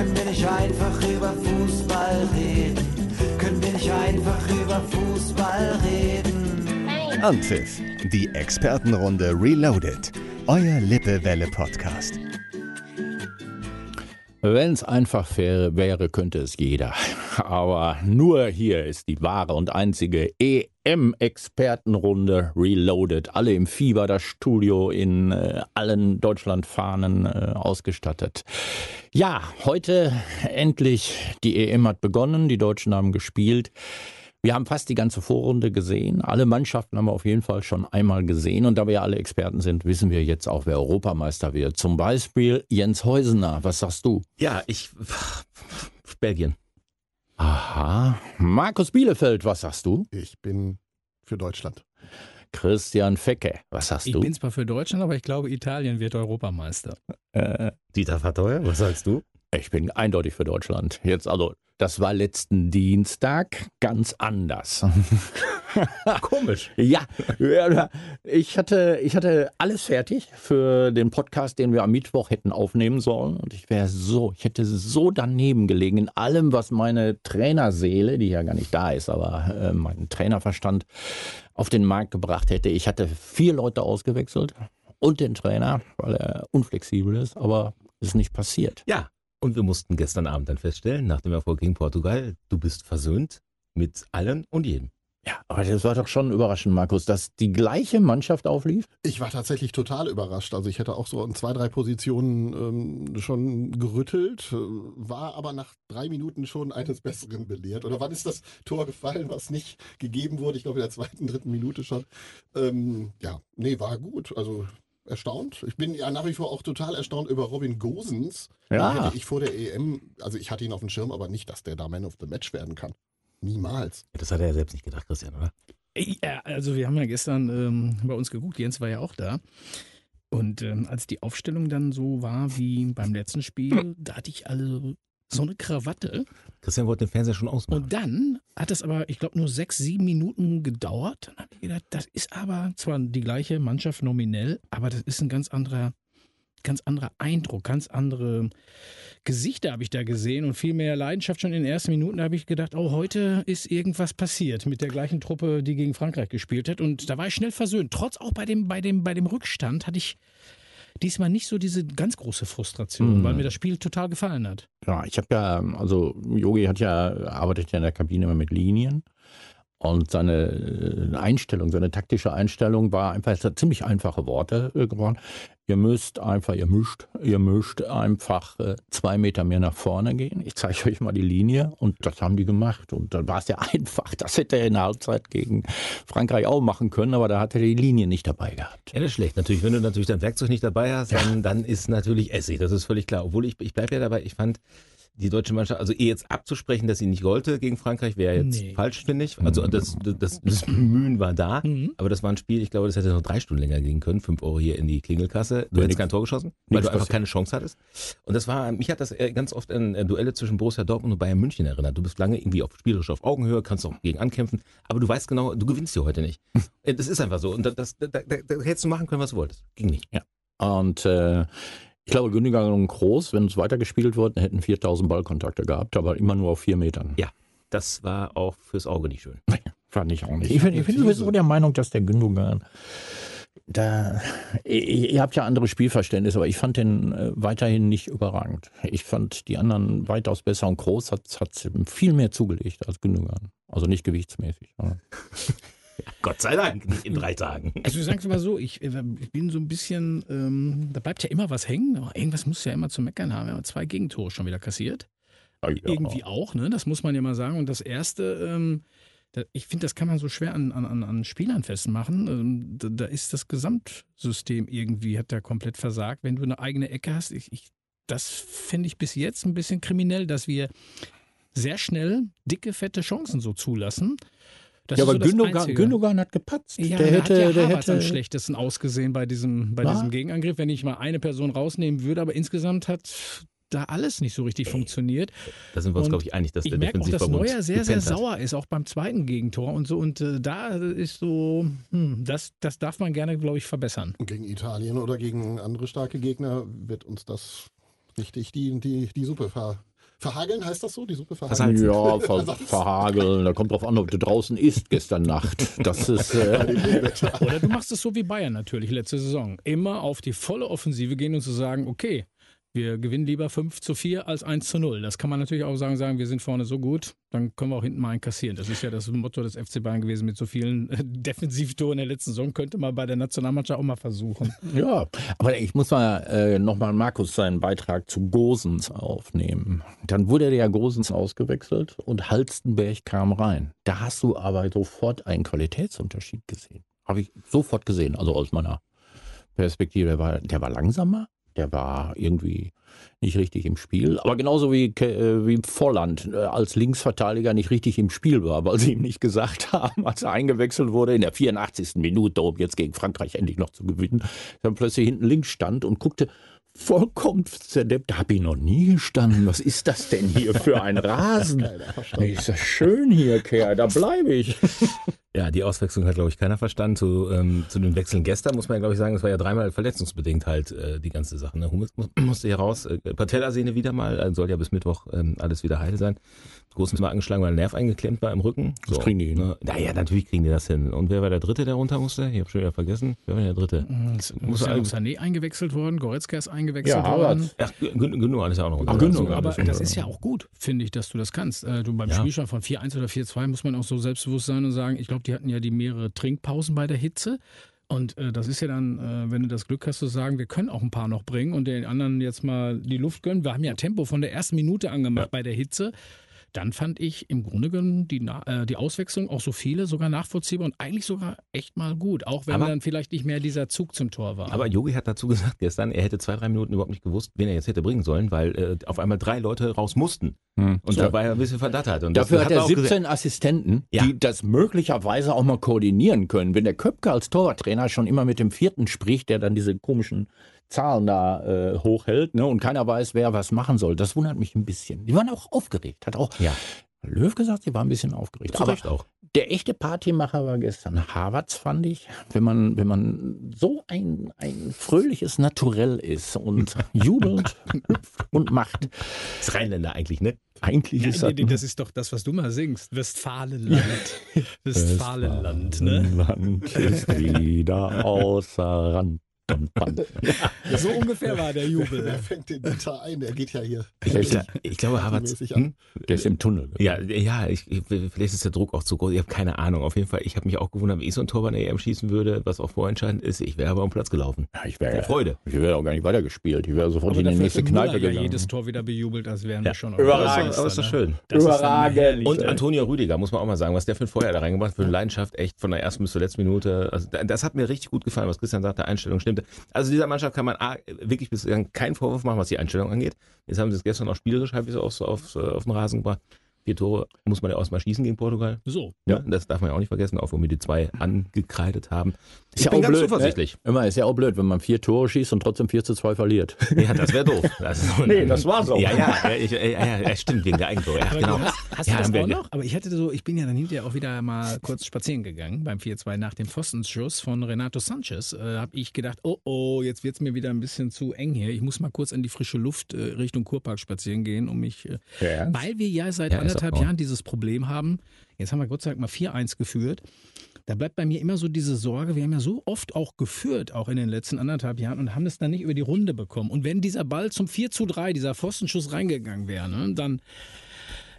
Können wir nicht einfach über Fußball reden? Können wir nicht einfach über Fußball reden? Anpfiff, die Expertenrunde Reloaded. Euer Lippewelle-Podcast. Wenn es einfach wäre, wäre, könnte es jeder. Aber nur hier ist die wahre und einzige EM-Expertenrunde Reloaded. Alle im Fieber, das Studio in äh, allen Deutschlandfahnen äh, ausgestattet. Ja, heute endlich, die EM hat begonnen, die Deutschen haben gespielt. Wir haben fast die ganze Vorrunde gesehen. Alle Mannschaften haben wir auf jeden Fall schon einmal gesehen. Und da wir ja alle Experten sind, wissen wir jetzt auch, wer Europameister wird. Zum Beispiel Jens Heusener. Was sagst du? Ja, ich. Belgien. Aha. Markus Bielefeld, was sagst du? Ich bin für Deutschland. Christian Fecke, was sagst Ich du? bin zwar für Deutschland, aber ich glaube, Italien wird Europameister. Äh, Dieter Verteuer, was sagst du? ich bin eindeutig für Deutschland. Jetzt also, das war letzten Dienstag ganz anders. Komisch. Ja, ich hatte, ich hatte alles fertig für den Podcast, den wir am Mittwoch hätten aufnehmen sollen. Und ich wäre so, ich hätte so daneben gelegen in allem, was meine Trainerseele, die ja gar nicht da ist, aber äh, mein Trainerverstand auf den Markt gebracht hätte. Ich hatte vier Leute ausgewechselt und den Trainer, weil er unflexibel ist, aber ist nicht passiert. Ja, und wir mussten gestern Abend dann feststellen, nach dem Erfolg gegen Portugal, du bist versöhnt mit allen und jedem. Ja, aber das war doch schon überraschend, Markus, dass die gleiche Mannschaft auflief. Ich war tatsächlich total überrascht. Also ich hätte auch so in zwei, drei Positionen ähm, schon gerüttelt, äh, war aber nach drei Minuten schon eines Besseren belehrt. Oder wann ist das Tor gefallen, was nicht gegeben wurde? Ich glaube in der zweiten, dritten Minute schon. Ähm, ja, nee, war gut. Also erstaunt. Ich bin ja nach wie vor auch total erstaunt über Robin Gosens. Ja. Den hätte ich vor der EM, also ich hatte ihn auf dem Schirm, aber nicht, dass der da Man of the Match werden kann. Niemals. Das hat er ja selbst nicht gedacht, Christian, oder? Ja, also wir haben ja gestern ähm, bei uns geguckt, Jens war ja auch da. Und ähm, als die Aufstellung dann so war wie beim letzten Spiel, da hatte ich alle so eine Krawatte. Christian wollte den Fernseher schon ausmachen. Und dann hat es aber, ich glaube, nur sechs, sieben Minuten gedauert. Dann habe ich gedacht, das ist aber zwar die gleiche Mannschaft nominell, aber das ist ein ganz anderer, ganz anderer Eindruck, ganz andere Gesichter habe ich da gesehen und viel mehr Leidenschaft schon in den ersten Minuten. Da habe ich gedacht, oh, heute ist irgendwas passiert mit der gleichen Truppe, die gegen Frankreich gespielt hat. Und da war ich schnell versöhnt. Trotz auch bei dem, bei dem, bei dem Rückstand hatte ich diesmal nicht so diese ganz große Frustration, Mhm. weil mir das Spiel total gefallen hat. Ja, ich habe ja, also Yogi hat ja, arbeitet ja in der Kabine immer mit Linien. Und seine äh, Einstellung, seine taktische Einstellung war einfach, es hat ziemlich einfache Worte äh, geworden. Ihr müsst einfach, ihr müsst, ihr müsst einfach äh, zwei Meter mehr nach vorne gehen. Ich zeige euch mal die Linie und das haben die gemacht. Und dann war es ja einfach. Das hätte er in der Halbzeit gegen Frankreich auch machen können, aber da hat er die Linie nicht dabei gehabt. Ja, das ist schlecht. Natürlich, wenn du natürlich dein Werkzeug nicht dabei hast, dann, dann ist natürlich Essig, das ist völlig klar. Obwohl ich, ich bleibe ja dabei, ich fand die deutsche Mannschaft, also eh jetzt abzusprechen, dass sie nicht wollte gegen Frankreich, wäre jetzt Nee. falsch, finde ich. Also das, das, das Bemühen war da, Mhm. aber das war ein Spiel, ich glaube, das hätte noch drei Stunden länger gehen können. Fünf Euro hier in die Klingelkasse. Du Ja, hättest kein Tor geschossen, weil du einfach passiert. keine Chance hattest. Und das war, mich hat das äh, ganz oft an äh, Duelle zwischen Borussia Dortmund und Bayern München erinnert. Du bist lange irgendwie auf spielerisch auf Augenhöhe, kannst auch gegen ankämpfen, aber du weißt genau, du gewinnst hier heute nicht. Äh, Das ist einfach so. Und das, das, da, da, da hättest du machen können, was du wolltest. Ging nicht. Und äh, ich glaube, Gündogan und Groß, wenn es weitergespielt wird, hätten 4000 Ballkontakte gehabt, aber immer nur auf vier Metern. Ja. Das war auch fürs Auge nicht schön. Fand ich auch nicht. Ich bin, ich bin sowieso der Meinung, dass der Gündogan da, ihr, ihr habt ja andere Spielverständnis, aber ich fand den äh, weiterhin nicht überragend. Ich fand die anderen weitaus besser und Groß hat, hat viel mehr zugelegt als Gündogan. Also nicht gewichtsmäßig. Gott sei Dank, nicht in drei Tagen. Also ich sag's mal so, ich, äh, ich bin so ein bisschen, ähm, da bleibt ja immer was hängen, aber irgendwas muss ja immer zu meckern haben. Wir haben zwei Gegentore schon wieder kassiert. Irgendwie auch, ne? Das muss man ja mal sagen. Und das erste, ähm, da, ich finde, das kann man so schwer an, an, an- an Spielern festmachen. Ähm, da, da ist das Gesamtsystem irgendwie, hat da komplett versagt. Wenn du eine eigene Ecke hast, ich, ich, das finde ich bis jetzt ein bisschen kriminell, dass wir sehr schnell dicke, fette Chancen so zulassen. Das ja, aber so Gündogan. Gündogan hat gepatzt. Ja, der hätte, hat ja der Havertz am hätte, schlechtesten ausgesehen bei diesem, bei diesem Gegenangriff, wenn ich mal eine Person rausnehmen würde, aber insgesamt hat da alles nicht so richtig funktioniert. Da sind wir uns, glaube ich, einig, dass Ich der merke auch, dass Neuer sehr, sehr hat. sauer ist, auch beim zweiten Gegentor und so. Und äh, da ist so, hm, das, das darf man gerne, glaube ich, verbessern. Und gegen Italien oder gegen andere starke Gegner wird uns das richtig die, die, die Suppe ver, Verhageln heißt das so? Die Suppe verhageln? Ja, ver verhageln. Da kommt drauf an, ob du draußen isst gestern Nacht. Das ist. Äh, Oder du machst es so wie Bayern natürlich letzte Saison. Immer auf die volle Offensive gehen und zu sagen, okay, wir gewinnen lieber 5 zu 4 als 1 zu 0. Das kann man natürlich auch sagen, sagen, wir sind vorne so gut, dann können wir auch hinten mal einen kassieren. Das ist ja das Motto des FC Bayern gewesen mit so vielen äh, Defensivtoren der letzten Saison. Könnte man bei der Nationalmannschaft auch mal versuchen. ja, aber ich muss mal äh, nochmal Markus seinen Beitrag zu Gosens aufnehmen. Dann wurde der Gosens ausgewechselt und Halstenberg kam rein. Da hast du aber sofort einen Qualitätsunterschied gesehen. Habe ich sofort gesehen, also aus meiner Perspektive. Der war, der war langsamer, der war irgendwie nicht richtig im Spiel. Aber genauso wie, äh, wie Volland äh, als Linksverteidiger nicht richtig im Spiel war, weil sie ihm nicht gesagt haben, als er eingewechselt wurde in der 84. Minute, um jetzt gegen Frankreich endlich noch zu gewinnen, dann plötzlich hinten links stand und guckte vollkommen zerdeppt. Da habe ich noch nie gestanden. Was ist das denn hier für ein Rasen? Ist das schön hier, Kerl, da bleibe ich. Ja, die Auswechslung hat, glaube ich, keiner verstanden. Zu, ähm, zu den Wechseln gestern muss man ja, glaube ich, sagen, es war ja dreimal verletzungsbedingt halt äh, die ganze Sache. Ne? Hummels muss, musste hier raus. Äh, Patellasehne wieder mal, also soll ja bis Mittwoch ähm, alles wieder heil sein. Groß ist mal angeschlagen, weil der Nerv eingeklemmt war im Rücken. Das kriegen die hin. Ne? Naja, natürlich kriegen die das hin. Und wer war der Dritte, der runter musste? Ich habe schon wieder vergessen. Wer war der Dritte? Es muss ja Sané eingewechselt worden, Goretzka ist eingewechselt Ja, worden. Ach, Gün- Gündogan ist ja auch noch. Ach, Gündogan. Aber das ist ja auch gut, finde ich, dass du das kannst. Äh, Du beim Ja. Spielstand von 4-1 oder 4-2 muss man auch so selbstbewusst sein und sagen, ich glaube, die hatten ja die mehrere Trinkpausen bei der Hitze. Und äh, das ist ja dann, äh, wenn du das Glück hast zu sagen, wir können auch ein paar noch bringen und den anderen jetzt mal die Luft gönnen. Wir haben ja Tempo von der ersten Minute angemacht bei der Hitze. Dann fand ich im Grunde genommen die, äh, die Auswechslung auch so viele sogar nachvollziehbar und eigentlich sogar echt mal gut. Auch wenn Aber- dann vielleicht nicht mehr dieser Zug zum Tor war. Aber Yogi hat dazu gesagt gestern, er hätte zwei, drei Minuten überhaupt nicht gewusst, wen er jetzt hätte bringen sollen, weil äh, auf einmal drei Leute raus mussten. Und So. da war er ein bisschen verdattert. Und das Dafür hat er auch gesagt- 17 Assistenten, Ja. die das möglicherweise auch mal koordinieren können. Wenn der Köpke als Torwarttrainer schon immer mit dem vierten spricht, der dann diese komischen Zahlen da äh, hochhält ne, und keiner weiß, wer was machen soll, das wundert mich ein bisschen. Die waren auch aufgeregt. Hat auch Ja. Löw gesagt, sie waren ein bisschen aufgeregt. Zu Aber Recht auch. der echte Partymacher war gestern Havertz, fand ich. Wenn man, wenn man so ein, ein fröhliches Naturell ist und jubelt, hüpft und macht, Das ist Rheinländer eigentlich, ne? eigentlich Ja, ist nee, das nee, das ist doch das, was du mal singst. Westfalenland. Westfalenland, ne? Land ist wieder außer Rand und Band. So ungefähr war der Wer Jubel. fängt den Dieter ein? Der geht ja hier. Ich, ich glaube, Havertz. An. Hm? Der ist im Tunnel. Ja, ja, ich, ich, vielleicht ist der Druck auch zu groß. Ich habe keine Ahnung. Auf jeden Fall, ich habe mich auch gewundert, wie ich so ein Tor bei der EM schießen würde, was auch vorentscheidend ist. Ich wäre aber am Platz gelaufen. Ja, ich wäre Freude. ich wäre auch gar nicht weitergespielt. Ich wäre sofort Aber in die nächste hat Kneipe ja gegangen. jedes Tor wieder bejubelt, als wären wir schon Überragend. Aber ist doch schön. ne? Dann Überragend. Und Antonio Rüdiger, muss man auch mal sagen, was der für ein Feuer da reingemacht, für eine Leidenschaft, echt von der ersten bis zur letzten Minute. Also da- das hat mir richtig gut gefallen, was Christian sagte, Einstellung Also dieser Mannschaft kann man A, wirklich bislang keinen Vorwurf machen, was die Einstellung angeht. Jetzt haben sie es gestern auch spielerisch halbwegs aufs, aufs, äh, auf den Rasen gebracht. Vier Tore muss man ja auch mal schießen gegen Portugal. So. Ja. Das darf man ja auch nicht vergessen, auch wo wir die zwei angekreidet haben. Ist Ich ja bin auch ganz blöd, zuversichtlich. Ne? Immer ist ja auch blöd, wenn man vier Tore schießt und trotzdem 4 zu 2 verliert. Ja, das wäre doof. Das ist- Nee, das war's auch. Ja, ja, ich, ja, ja, ja, stimmt, wegen der Eigentore. Ja, Aber genau. hast, hast ja, du das auch noch? Aber ich hatte so, ich bin ja dann hinterher auch wieder mal kurz spazieren gegangen beim 4-2 nach dem Pfostenschuss von Renato Sanchez. Äh, habe ich gedacht, oh oh, jetzt wird's mir wieder ein bisschen zu eng hier. Ich muss mal kurz in die frische Luft äh, Richtung Kurpark spazieren gehen, um mich, äh, Ja. weil wir ja seit Ja, anderthalb. Jahren dieses Problem haben. Jetzt haben wir Gott sei Dank mal 4-1 geführt. Da bleibt bei mir immer so diese Sorge, wir haben ja so oft auch geführt, auch in den letzten anderthalb Jahren, und haben es dann nicht über die Runde bekommen. Und wenn dieser Ball zum 4 zu 3, dieser Pfostenschuss reingegangen wäre, ne, dann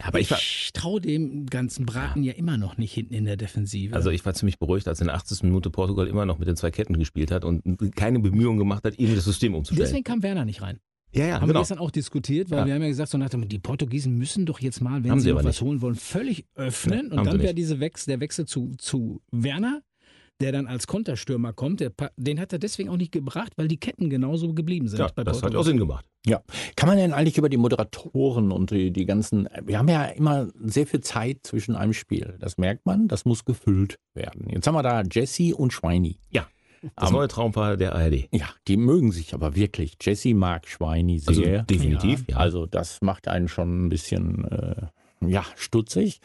Aber ich ich traue dem ganzen Braten ja immer noch nicht hinten in der Defensive. Also ich war ziemlich beruhigt, als in der 80. Minute Portugal immer noch mit den zwei Ketten gespielt hat und keine Bemühungen gemacht hat, irgendwie das System umzustellen. Deswegen kam Werner nicht rein. Ja, ja, haben wir genau. gestern auch diskutiert, weil Ja. wir haben ja gesagt, so nach dem, die Portugiesen müssen doch jetzt mal, wenn Haben sie, sie noch was holen wollen, völlig öffnen. Nee, und dann wäre diese Wechsel, der Wechsel zu, zu Werner, der dann als Konterstürmer kommt, der, den hat er deswegen auch nicht gebracht, weil die Ketten genauso geblieben sind. Ja, bei das hat auch Sinn gemacht. Ja. Kann man denn eigentlich über die Moderatoren und die, die ganzen, wir haben ja immer sehr viel Zeit zwischen einem Spiel. Das merkt man, das muss gefüllt werden. Jetzt haben wir da Jesse und Schweini. Ja. Das Am- neue Traumpaar der ARD. Ja, die mögen sich aber wirklich. Jesse mag Schweini Also sehr. definitiv, ja. Also das macht einen schon ein bisschen, äh, ja, stutzig.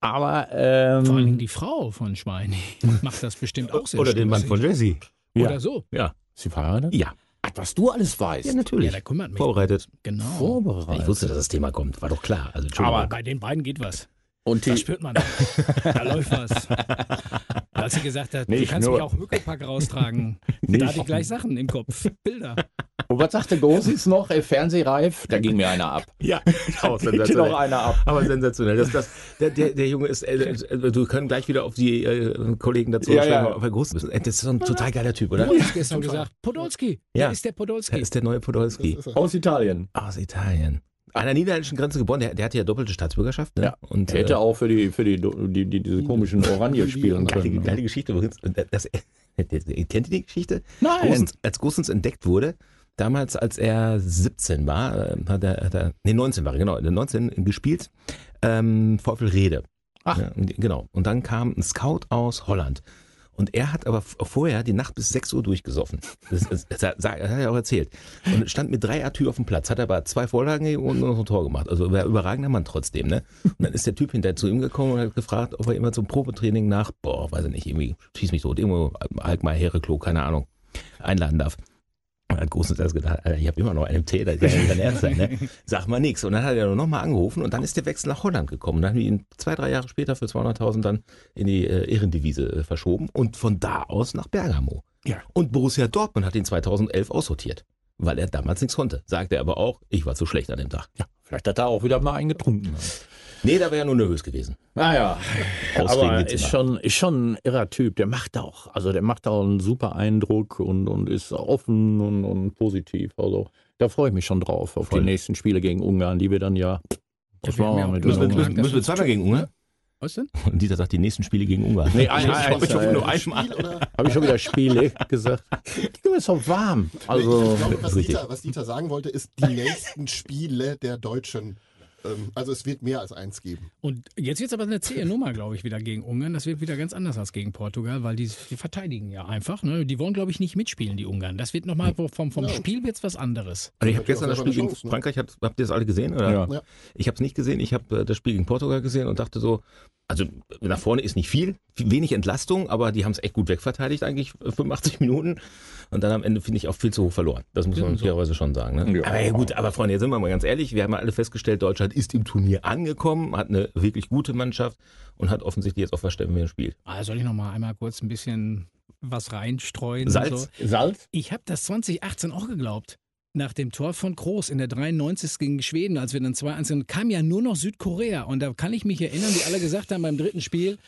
Aber ähm, Vor allen Dingen die Frau von Schweini macht das bestimmt auch sehr Oder den Mann stutzig. von Jesse. ja. Oder so. Ja. Ist sie verheiratet? Ja. Ach, was du alles weißt. Ja, Ja, natürlich. der kümmert mich. Vorbereitet. Genau. Vorbereitet. Ich wusste, dass das Thema kommt. War doch klar. Also, Entschuldigung. Aber bei den beiden geht was. Und Das die, spürt man. da läuft was. Als sie gesagt hat, du Nicht kannst nur- mich auch Huckepack raustragen. Da hatte ich gleich Sachen im Kopf. Bilder. und was sagte Gosis noch? Äh, Fernsehreif? Da ging mir einer ab. ja, auch sensationell. noch einer ab. Aber sensationell. Das, das, der, der, der Junge ist, äh, äh, du können gleich wieder auf die äh, Kollegen dazu Ja, ja. ob er groß ist. Das ist so ein total geiler Typ, oder? Du hast gestern gesagt, Podolski. Ja. Wer ist der Podolski? Er ist der neue Podolski. Aus Italien. Aus Italien. An der niederländischen Grenze geboren, der, der hatte ja doppelte Staatsbürgerschaft. Ne? Ja. Und, Er hätte äh, auch für die, für die, die, die diese komischen Oranje spielen geile, können. geile Geschichte übrigens. Das, das, kennt ihr die Geschichte? Nein. Gosens, als Gosens entdeckt wurde, damals als er 17 war, äh, hat er, hat er nee 19 war er, genau, 19 gespielt, ähm, VfL Rede. Ach. Ja, genau. Und dann kam ein Scout aus Holland. Und er hat aber vorher die Nacht bis 6 Uhr durchgesoffen. Das, das, das, hat- er auch erzählt. Und stand mit drei Atü auf dem Platz, hat aber zwei Vorlagen gegeben und noch ein Tor gemacht. Also war überragender Mann trotzdem. Ne? Und dann ist der Typ hinterher zu ihm gekommen und hat gefragt, ob er immer zum Probetraining nach, boah, weiß ich nicht, irgendwie, schieß mich tot, irgendwo Alkmaar, Hereklo, keine Ahnung, einladen darf. Und hat Großens erst gedacht, Alter, ich habe immer noch einen Tee, das kann ja nicht dein Ernst sein, ne? Sag mal nix. Und dann hat er nochmal angerufen und dann ist der Wechsel nach Holland gekommen. Dann haben die ihn zwei, drei Jahre später für 200.000 dann in die äh, Ehrendivise äh, verschoben und von da aus nach Bergamo. Ja. Und Borussia Dortmund hat ihn 2011 aussortiert, weil er damals nichts konnte. Sagte er aber auch, ich war zu schlecht an dem Tag. Ja, vielleicht hat er auch wieder mal einen getrunken. Nee, da wäre er nur nervös gewesen. Naja, Ausreden aber ist schon, ist schon ein irrer Typ. Der macht auch, also der macht auch einen super Eindruck und, und ist offen und, und positiv. Also da freue ich mich schon drauf, auf Voll. die nächsten Spiele gegen Ungarn, die wir dann ja. Wir ja wir mit Müssen wir- Müssen wir zweimal gegen Ungarn? Was denn? Und Dieter sagt, die nächsten Spiele gegen Ungarn. Nee, ein- ein- ich hoffe ein- nur ein- einmal. Habe ich schon wieder Spiele gesagt. Du bist doch warm. Also, ich glaube, was. Dieter, was Dieter sagen wollte, ist die nächsten Spiele der Deutschen. Ähm, also es wird mehr als eins geben. Und jetzt wird es aber eine zähe Nummer, glaube ich, wieder gegen Ungarn. Das wird wieder ganz anders als gegen Portugal, weil die, die verteidigen ja einfach. Ne? Die wollen, glaube ich, nicht mitspielen, die Ungarn. Das wird nochmal vom, vom Ja. Spiel wird's was anderes. Also ich habe gestern das Spiel gegen ne? Frankreich, habt, habt ihr das alle gesehen? Oder? Ja. Ja. Ich habe es nicht gesehen, ich habe äh, das Spiel gegen Portugal gesehen und dachte so, also nach vorne ist nicht viel, wenig Entlastung, aber die haben es echt gut wegverteidigt, eigentlich äh, 85 Minuten. Und dann am Ende finde ich auch viel zu hoch verloren. Das muss man Ja, so. fairerweise schon sagen. Ne? Ja. Aber ja gut, aber Freunde, jetzt sind wir mal ganz ehrlich, wir haben ja alle festgestellt, Deutschland ist im Turnier angekommen, hat eine wirklich gute Mannschaft und hat offensichtlich jetzt auch verstanden, wie er spielt. Ah, soll ich nochmal einmal kurz ein bisschen was reinstreuen? Salz? So? Salz? Ich habe das 2018 auch geglaubt. Nach dem Tor von Groß in der 93. gegen Schweden, als wir dann 2-1 sind, kam ja nur noch Südkorea. Und da kann ich mich erinnern, wie alle gesagt haben beim dritten Spiel,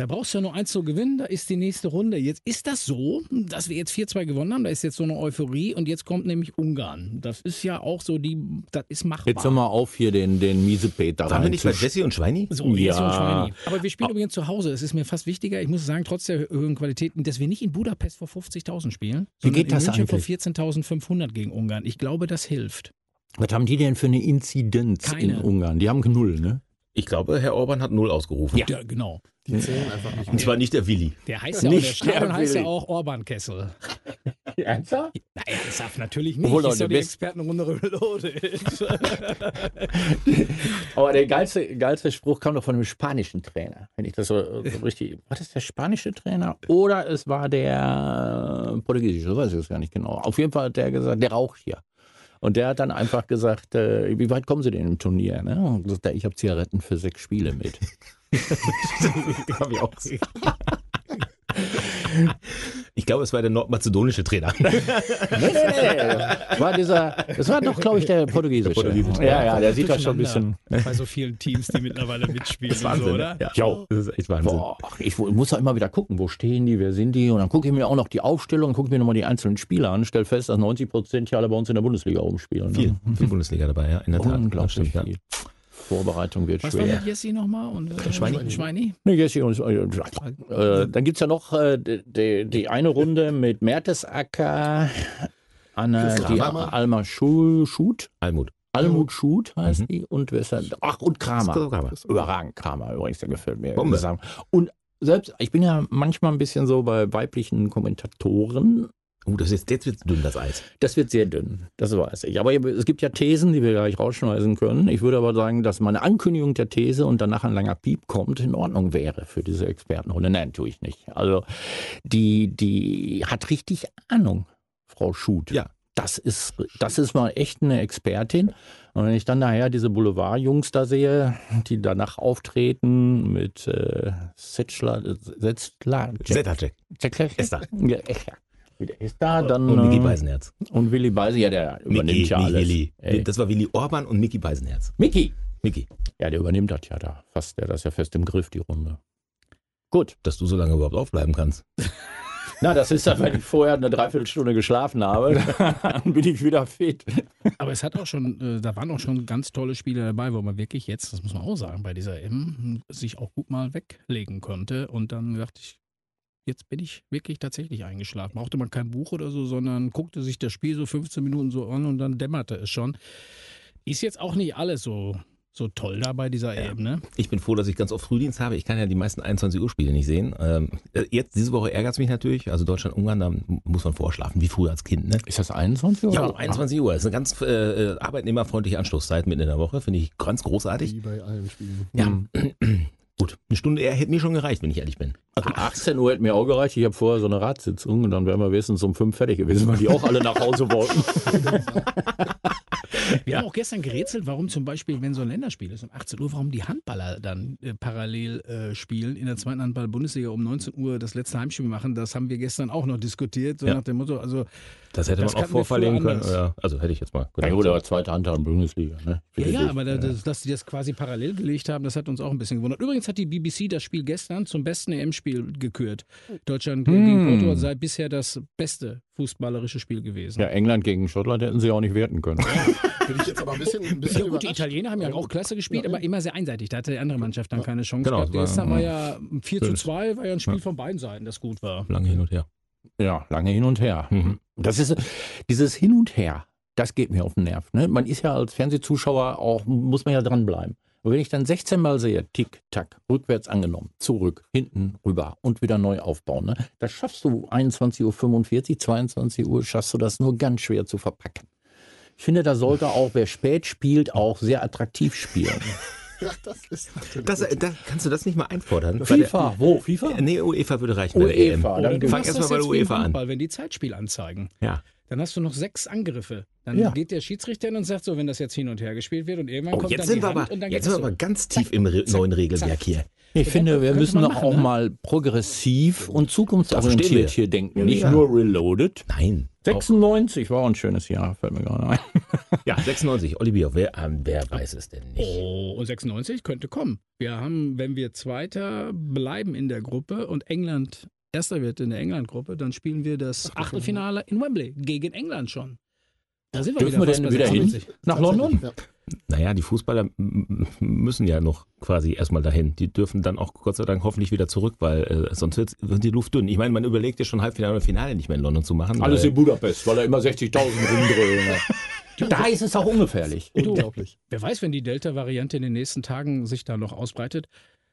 da brauchst du ja nur eins zu gewinnen, da ist die nächste Runde. Jetzt ist das so, dass wir jetzt 4-2 gewonnen haben, da ist jetzt so eine Euphorie und jetzt kommt nämlich Ungarn. Das ist ja auch so die, das ist machbar. Jetzt hör mal auf, hier den, den Miesepeter Waren wir nicht bei Jesse und Schweini? So, Ja. ja. und Schweini. Aber wir spielen übrigens zu Hause. Es ist mir fast wichtiger, ich muss sagen, trotz der höheren Qualität, dass wir nicht in Budapest vor 50.000 spielen, Wie sondern geht das in München vor eigentlich? 14.500 gegen Ungarn. Ich glaube, das hilft. Was haben die denn für eine Inzidenz in Keine. Ungarn? Die haben null, ne? Ich glaube, Herr Orban hat null ausgerufen. Ja, genau. Die zählen einfach nicht Und mehr. zwar nicht der Willi. Der heißt ja auch, Nicht der Stadion der heißt ja auch Orban-Kessel. Ernsthaft? Na, ernsthaft natürlich nicht. Obwohl, ist Leute, doch die Expertenrunde reloaded. Aber der geilste, geilste Spruch kam doch von einem spanischen Trainer. Wenn ich das so, so richtig. War das der spanische Trainer? Oder es war der äh, portugiesische, weiß ich jetzt gar nicht genau. Auf jeden Fall hat der gesagt, der raucht hier. Und der hat dann einfach gesagt, äh, wie weit kommen Sie denn im Turnier? Ne? Und gesagt, ich habe Zigaretten für sechs Spiele mit. Hab ich auch gesehen. Ich glaube, es war der nordmazedonische Trainer. nee, nee, nee. War dieser, das war doch, glaube ich, der portugiesische. Der portugiesische. ja, ja, der sieht da schon ein bisschen. Bei so vielen Teams, die mittlerweile mitspielen. Das ist Wahnsinn, so, ne? oder? Ja. Jo. Das ist echt Wahnsinn. Boah, ich muss ja immer wieder gucken, wo stehen die, wer sind die. Und dann gucke ich mir auch noch die Aufstellung, gucke mir nochmal die einzelnen Spieler an, stelle fest, dass 90 Prozent ja alle bei uns in der Bundesliga oben spielen. Viel, Ne? viel Bundesliga dabei, ja, in der Tat. Unglaublich Das stimmt, ja. Vorbereitung wird Was war schwer. mit Jesse nochmal? Und, äh, Schweini? Schweini? Nee, hier uns- äh, äh, dann gibt es ja noch äh, die, die, eine Runde mit Mertesacker, Anna, die. Alma Schu- Schut, Almut. Almut Schut heißt Mhm. die und wer ist da? Ach, und Kramer. Kramer. Überragend, Kramer übrigens, der gefällt mir. Bombe. Sagen. Und selbst, ich bin ja manchmal ein bisschen so bei weiblichen Kommentatoren, Uh, das ist jetzt wird dünn, das Eis. das wird sehr dünn, das weiß ich. Aber es gibt ja Thesen, die wir gleich rausschmeißen können. Ich würde aber sagen, dass meine Ankündigung der These und danach ein langer Piep kommt, in Ordnung wäre für diese Expertenrunde. Nein, tue ich nicht. Also die, die hat richtig Ahnung, Frau Schut. Ja. das ist, das ist mal echt eine Expertin. Und wenn ich dann nachher diese Boulevard-Jungs da sehe, die danach auftreten mit äh, Setzler, Setzler, Zettercheck. Esther. Ja, wieder Esther, dann. Und Micky äh, Beisenherz. Und Willi Beise, ja, der übernimmt Micky, ja alles. Willi. Ey. Das war Willi Orban und Micky Beisenherz. Micky! Micky, Ja, der übernimmt das ja da. Fast, der das ja fest im Griff, die Runde. Gut. dass du so lange überhaupt aufbleiben kannst. Na, das ist dann, weil ich vorher eine Dreiviertelstunde geschlafen habe. Dann bin ich wieder fit. Aber es hat auch schon, äh, da waren auch schon ganz tolle Spiele dabei, wo man wirklich jetzt, das muss man auch sagen, bei dieser M sich auch gut mal weglegen konnte. Und dann dachte ich, jetzt bin ich wirklich tatsächlich eingeschlafen. Brauchte man kein Buch oder so, sondern guckte sich das Spiel so 15 Minuten so an und dann dämmerte es schon. Ist jetzt auch nicht alles so, so toll da bei dieser Ja. EM, ne? Ich bin froh, dass ich ganz oft Frühdienst habe. Ich kann ja die meisten 21 Uhr Spiele nicht sehen. Ähm, äh, jetzt, diese Woche ärgert es mich natürlich. Also Deutschland, Ungarn, da muss man vorschlafen, wie früher als Kind. Ne? Ist das 21 Uhr? Ja, um 21 Uhr. Das ist eine ganz äh, äh, arbeitnehmerfreundliche Anschlusszeit mitten in der Woche. Finde ich ganz großartig. Wie bei allen Spielen. Ja. Gut, eine Stunde eher hätte mir schon gereicht, wenn ich ehrlich bin. Also 18 Uhr hätte mir auch gereicht. Ich habe vorher so eine Ratssitzung und dann wären wir wenigstens um 5 fertig gewesen, weil die auch alle nach Hause wollten. Wir haben auch gestern gerätselt, warum zum Beispiel, wenn so ein Länderspiel ist um 18 Uhr, warum die Handballer dann äh, parallel äh, spielen in der zweiten Handball-Bundesliga um 19 Uhr das letzte Heimspiel machen. Das haben wir gestern auch noch diskutiert, so Ja. nach dem Motto, also Das hätte Das man auch vorverlegen können. Ja, also hätte ich jetzt mal Ja gedacht. aber zweite Hand in Bundesliga. Ne? Ja, ja, aber da, das, dass die das quasi parallel gelegt haben, das hat uns auch ein bisschen gewundert. Übrigens hat die BBC das Spiel gestern zum besten EM-Spiel gekürt. Deutschland Hm. gegen Portugal sei bisher das beste fußballerische Spiel gewesen. Ja, England gegen Schottland hätten sie auch nicht werten können. Bin ich jetzt aber ein bisschen, ein bisschen Ja gut, die. Italiener haben ja auch klasse gespielt, aber immer sehr einseitig. Da hatte die andere Mannschaft dann keine Chance Genau, gehabt. Gestern war ja 4 zu Schönes. 2, war ja ein Spiel Ja. von beiden Seiten, das gut war. Lange hin und her. Ja, lange hin und her. Mhm. Das ist dieses Hin und Her, das geht mir auf den Nerv. Ne? Man ist ja als Fernsehzuschauer auch, muss man ja dranbleiben. Und wenn ich dann 16 Mal sehe, tick, tack, rückwärts angenommen, zurück, hinten, rüber und wieder neu aufbauen, ne? das schaffst du 21.45 Uhr, 22 Uhr, schaffst du das nur ganz schwer zu verpacken. Ich finde, da sollte auch, wer spät spielt, auch sehr attraktiv spielen. Ja, das ist natürlich Das, gut. das, kannst du das nicht mal einfordern? Bei der- FIFA, wo? FIFA? Nee, UEFA würde reichen bei der EM. UEFA, dann Fang machst erst mal das bei der UEFA an. Handball, wenn die Zeitspiel anzeigen. Ja. Dann hast du noch sechs Angriffe. Dann Ja. geht der Schiedsrichter hin und sagt so, wenn das jetzt hin und her gespielt wird und irgendwann Oh, kommt jetzt dann sind die wir Hand aber, und dann jetzt sind wir aber ganz tief im Re neuen Regelwerk hier. Ich finde, wir müssen machen, auch ne? mal progressiv und zukunftsorientiert hier denken. Nicht Ja. nur reloaded. Nein. 96 war auch ein schönes Jahr, fällt mir gerade ein. Ja, 96. Olivier, wer, ähm, wer weiß es denn nicht? Oh, und 96 könnte kommen. Wir haben, wenn wir Zweiter bleiben in der Gruppe und England Erster wird in der England-Gruppe, dann spielen wir das Achtelfinale in Wembley gegen England schon. Da sind wir Dürfen wir fast denn wieder hin? 96. Nach London? Ja. Naja, die Fußballer müssen ja noch quasi erstmal dahin. Die dürfen dann auch Gott sei Dank hoffentlich wieder zurück, weil äh, sonst wird die Luft dünn. Ich meine, man überlegt ja schon Halbfinale und Finale nicht mehr in London zu machen. Alles in Budapest, weil da immer 60.000 rumdröhnen. Da ist es auch ungefährlich. Unglaublich. Wer weiß, wenn die Delta-Variante in den nächsten Tagen sich da noch ausbreitet,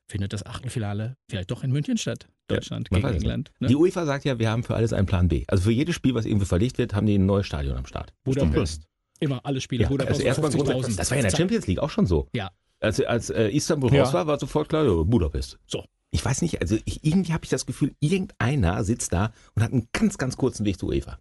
findet das Achtelfinale vielleicht doch in München statt. Deutschland man gegen England. Ne? Die UEFA sagt ja, wir haben für alles einen Plan B. Also für jedes Spiel, was irgendwie verlegt wird, haben die ein neues Stadion am Start. Budapest. Immer alle Spiele. Ja, Budapest. also erstmal 50.000. grundsätzlich. Das war ja in der. Champions League auch schon so. Ja. Als, als äh, Istanbul Ja. raus war, war sofort klar, ja, Budapest. So. Ich weiß nicht, also ich, irgendwie habe ich das Gefühl, irgendeiner sitzt da und hat einen ganz, ganz kurzen Weg zur UEFA.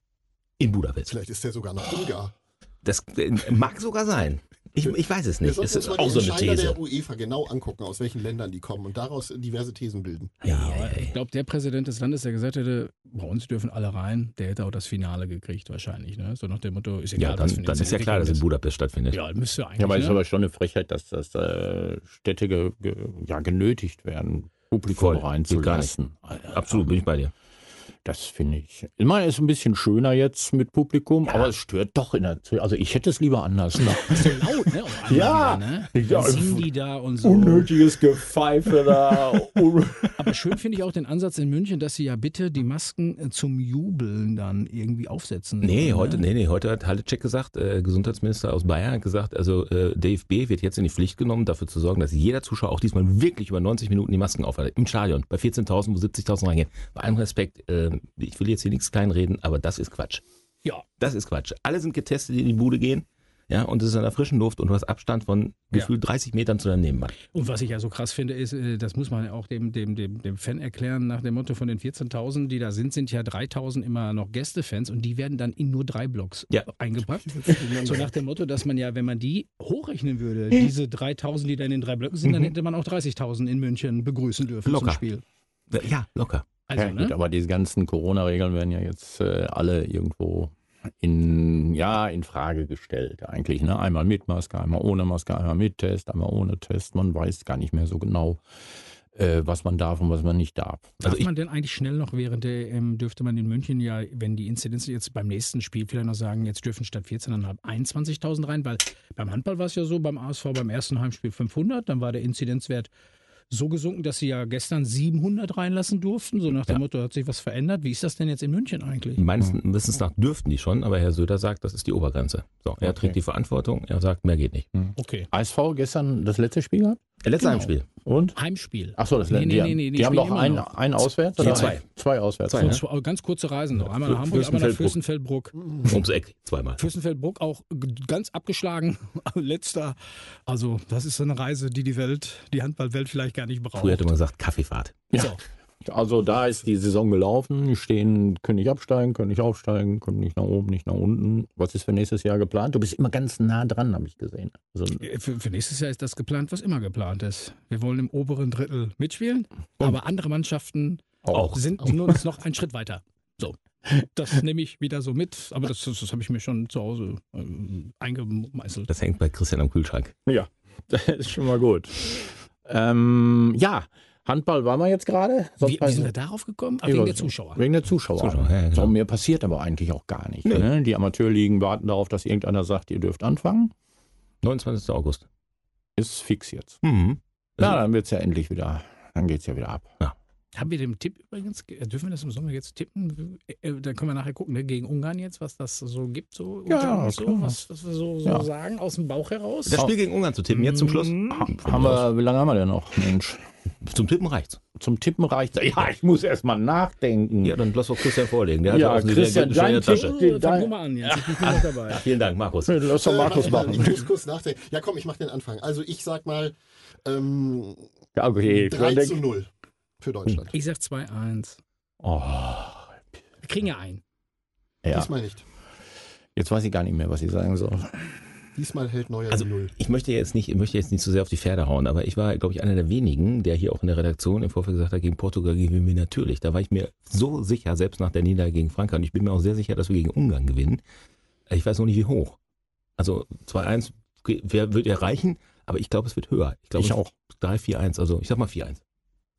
In Budapest. Vielleicht ist der sogar noch Ungar. Das äh, mag sogar sein. Ich, ich weiß es nicht. Es ist auch so eine These. der UEFA genau angucken, aus welchen Ländern die kommen und daraus diverse Thesen bilden. Ja, aber ich glaube, der Präsident des Landes, der gesagt hätte, bei uns dürfen alle rein, der hätte auch das Finale gekriegt wahrscheinlich. Ne? So nach dem Motto, ist egal, Ja, was dann, für dann eine ist ja klar, dass in Entwicklung Budapest stattfindet. ist. Ja, müsste eigentlich. Ja, aber es ist ne? aber schon eine Frechheit, dass das äh, Städte ge, ge, ja, genötigt werden, Publikum Voll, reinzulassen. Absolut, bin ich bei dir. Das finde ich. Ich meine, es ist ein bisschen schöner jetzt mit Publikum, aber es stört doch in der. Also ich hätte es lieber anders. Ne? so laut, ne? Ja. Wieder, ne? Ja, singen die da und so. Unnötiges Gepfeife da. Aber schön finde ich auch den Ansatz in München, dass sie ja bitte die Masken äh, zum Jubeln dann irgendwie aufsetzen. Nee, sollen, heute, ne? nee, nee, heute hat Halicek gesagt, äh, Gesundheitsminister aus Bayern hat gesagt, also äh, DFB wird jetzt in die Pflicht genommen, dafür zu sorgen, dass jeder Zuschauer auch diesmal wirklich über 90 Minuten die Masken aufhat. Im Stadion, bei 14.000, wo 70.000 reingehen. Bei allem Respekt, äh, ich will jetzt hier nichts kleinreden, aber das ist Quatsch. Ja. Das ist Quatsch. Alle sind getestet, die in die Bude gehen. Ja, und es ist in der frischen Luft und du hast Abstand von gefühlt 30 Metern zu deinem Nebenmann. Und was ich ja so krass finde, ist, äh, das muss man ja auch dem, dem, dem, dem Fan erklären, nach dem Motto von den 14.000, die da sind, sind ja 3.000 immer noch Gästefans und die werden dann in nur drei Blocks Ja. eingepackt. so nach dem Motto, dass man ja, wenn man die hochrechnen würde, diese 3.000, die da in den drei Blöcken sind, dann hätte man auch 30.000 in München begrüßen dürfen Locker. zum Spiel. Ja, locker. Also, ja, gut, ne? aber diese ganzen Corona-Regeln werden ja jetzt äh, alle irgendwo in, ja, in Frage gestellt eigentlich. Ne? Einmal mit Maske, einmal ohne Maske, einmal mit Test, einmal ohne Test. Man weiß gar nicht mehr so genau, äh, was man darf und was man nicht darf. Darf Also ich- man denn eigentlich schnell noch während der, ähm, dürfte man in München ja, wenn die Inzidenz jetzt beim nächsten Spiel vielleicht noch sagen, jetzt dürfen statt 14.500 21.000 rein, weil beim Handball war es ja so, beim ASV beim ersten Heimspiel 500, dann war der Inzidenzwert so gesunken, dass sie ja gestern 700 reinlassen durften, so nach dem Ja. Motto, hat sich was verändert. Wie ist das denn jetzt in München eigentlich? Meines Wissens nach dürften die schon, aber Herr Söder sagt, das ist die Obergrenze. So, er Okay. trägt die Verantwortung, er sagt, mehr geht nicht. Okay. ASV gestern das letzte Spiel gehabt? Letztes Genau. Heimspiel. Und? Heimspiel. Achso, das Nee, nee, haben- nee, nee, die, haben noch immer ein, noch. ein auswärts? Oder? zwei. Zwei auswärts. Zwei, So, ne? zwei- ganz kurze Reisen noch. Einmal nach Hamburg, einmal nach Fürstenfeldbruck. Ums Eck, zweimal. Fürstenfeldbruck auch ganz abgeschlagen. Letzter. Also, das ist so eine Reise, die die Welt, die Handballwelt vielleicht gar nicht braucht. Früher hätte man gesagt, Kaffeefahrt. Ja. So. Also da ist die Saison gelaufen. Die stehen, können nicht absteigen, können nicht aufsteigen, können nicht nach oben, nicht nach unten. Was ist für nächstes Jahr geplant? Du bist immer ganz nah dran, habe ich gesehen. Also, Äh, Für, für nächstes Jahr ist das geplant, was immer geplant ist. Wir wollen im oberen Drittel mitspielen, aber andere Mannschaften Auch. sind nur noch einen Schritt weiter. So. Das nehme ich wieder so mit, aber das, das, das habe ich mir schon zu Hause ähm, eingemeißelt. Das hängt bei Christian am Kühlschrank. ja, das ist schon mal gut. Ähm, ja, Handball waren wir jetzt gerade. Wie, wie sind wir darauf gekommen? Ah, wegen der. Zuschauer. Wegen der Zuschauer. Zuschauer, ja, genau. So, mehr passiert aber eigentlich auch gar nicht. Nö. Ne? Die Amateurligen warten darauf, dass irgendeiner sagt, ihr dürft anfangen. 29. August. Ist fix jetzt. Mhm. Ja, dann wird's ja endlich wieder, dann geht's ja wieder ab. Haben wir den Tipp übrigens, ge- dürfen wir das im Sommer jetzt tippen? Äh, äh, Dann können wir nachher gucken, ne, gegen Ungarn jetzt, was das so gibt, so, Ja, so klar. was, was wir so, so Ja. sagen, aus dem Bauch heraus. Das Spiel gegen Ungarn zu tippen, jetzt zum Schluss. Mhm. Haben wir, wie lange haben wir denn noch, Mensch? Zum Tippen reicht's. Zum Tippen reicht Ja, ich muss erst mal nachdenken. Ja, dann lass doch Christian vorlegen. Der hat Ja, ja, auch eine Christian, sehr gute dein Tasche. Tipp. Oh, fang mal an jetzt, ich bin noch dabei. Ja, vielen Dank, Markus. Lass doch Äh, Markus machen. Ich muss kurz nachdenken. Ja, komm, ich mach den Anfang. Also ich sag mal ähm, Ja, okay. 3 Denk- zu 0 für Deutschland. Ich sag 2-1. Oh, Wir kriegen ja ein. ja. Diesmal nicht. Jetzt weiß ich gar nicht mehr, was ich sagen soll. Diesmal hält Neuer Also die Null. ich möchte jetzt nicht, ich möchte jetzt nicht zu sehr auf die Pferde hauen, aber ich war, glaube ich, einer der wenigen, der hier auch in der Redaktion im Vorfeld gesagt hat, gegen Portugal gewinnen wir natürlich. Da war ich mir so sicher, selbst nach der Niederlage gegen Frankreich, und ich bin mir auch sehr sicher, dass wir gegen Ungarn gewinnen. Ich weiß noch nicht, wie hoch. Also 2-1 okay, wer wird erreichen, aber ich glaube, es wird höher. Ich glaube, Ich auch. 3-4-1, also ich sag mal 4-1.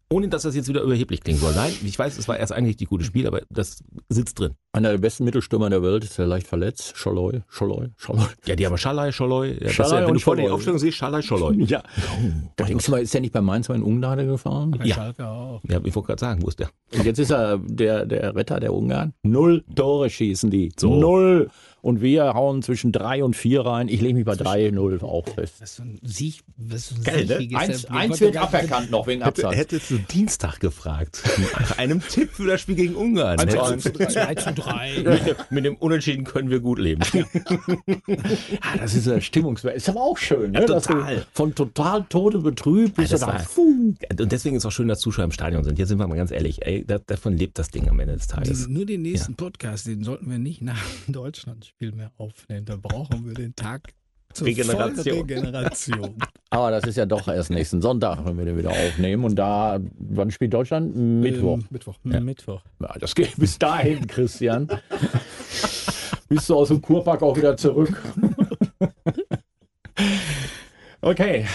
Ohne dass das jetzt wieder überheblich klingen soll. Nein, ich weiß, es war erst eigentlich die gute Spiel, aber das sitzt drin. Einer der besten Mittelstürmer der Welt, ist ja leicht verletzt. Scholoi, Scholoi, Scholoi. Ja, die haben Schalai, Scholoi. Ja, Schalai ja, wenn du vor der Aufstellung siehst, Schalai, Scholloy. Ja. Oh, da denkst du mal, ist der nicht bei Mainz mal in Ungnade gefahren? Bei ja. Schalke auch. Ja, ich wollte gerade sagen, wo ist der? Und jetzt ist er der, der Retter der Ungarn. Null Tore schießen die. So. Null. Und wir hauen zwischen drei und vier rein. Ich lege mich bei 3-0 auch fest. Das ist so ein Sieg. Das ist so ein Geil, ne? Eins, eins wird aberkannt noch wegen Absatz. Hätte, hättest du Dienstag gefragt. Nach einem Tipp für das Spiel gegen Ungarn. 1 ne? zu 3 mit, mit, dem Unentschieden können wir gut leben. ah, das ist ja stimmungswert. Ist aber auch schön. Ne? Total. Von total Tode betrübt bis ja, dann Und deswegen ist es auch schön, dass Zuschauer im Stadion sind. Hier sind wir mal ganz ehrlich. Ey, da, davon lebt das Ding am Ende des Tages. Den, nur den nächsten ja. Podcast, den sollten wir nicht nach dem Deutschlandspiel mehr aufnehmen. Da brauchen wir den Tag zur Regeneration. Regeneration. Aber das ist ja doch erst nächsten Sonntag, wenn wir den wieder aufnehmen. Und da, wann spielt Deutschland? Mittwoch. Mittwoch. Mittwoch. Ja, das geht bis dahin, Christian. Bist du aus dem Kurpark auch wieder zurück? okay.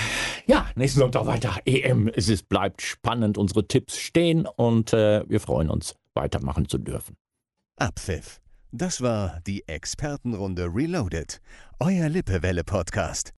Ja, nächsten Sonntag weiter. EM. Es ist, bleibt spannend. Unsere Tipps stehen und äh, wir freuen uns, weitermachen zu dürfen. Abpfiff. Das war die Expertenrunde Reloaded. Euer Lippewelle-Podcast.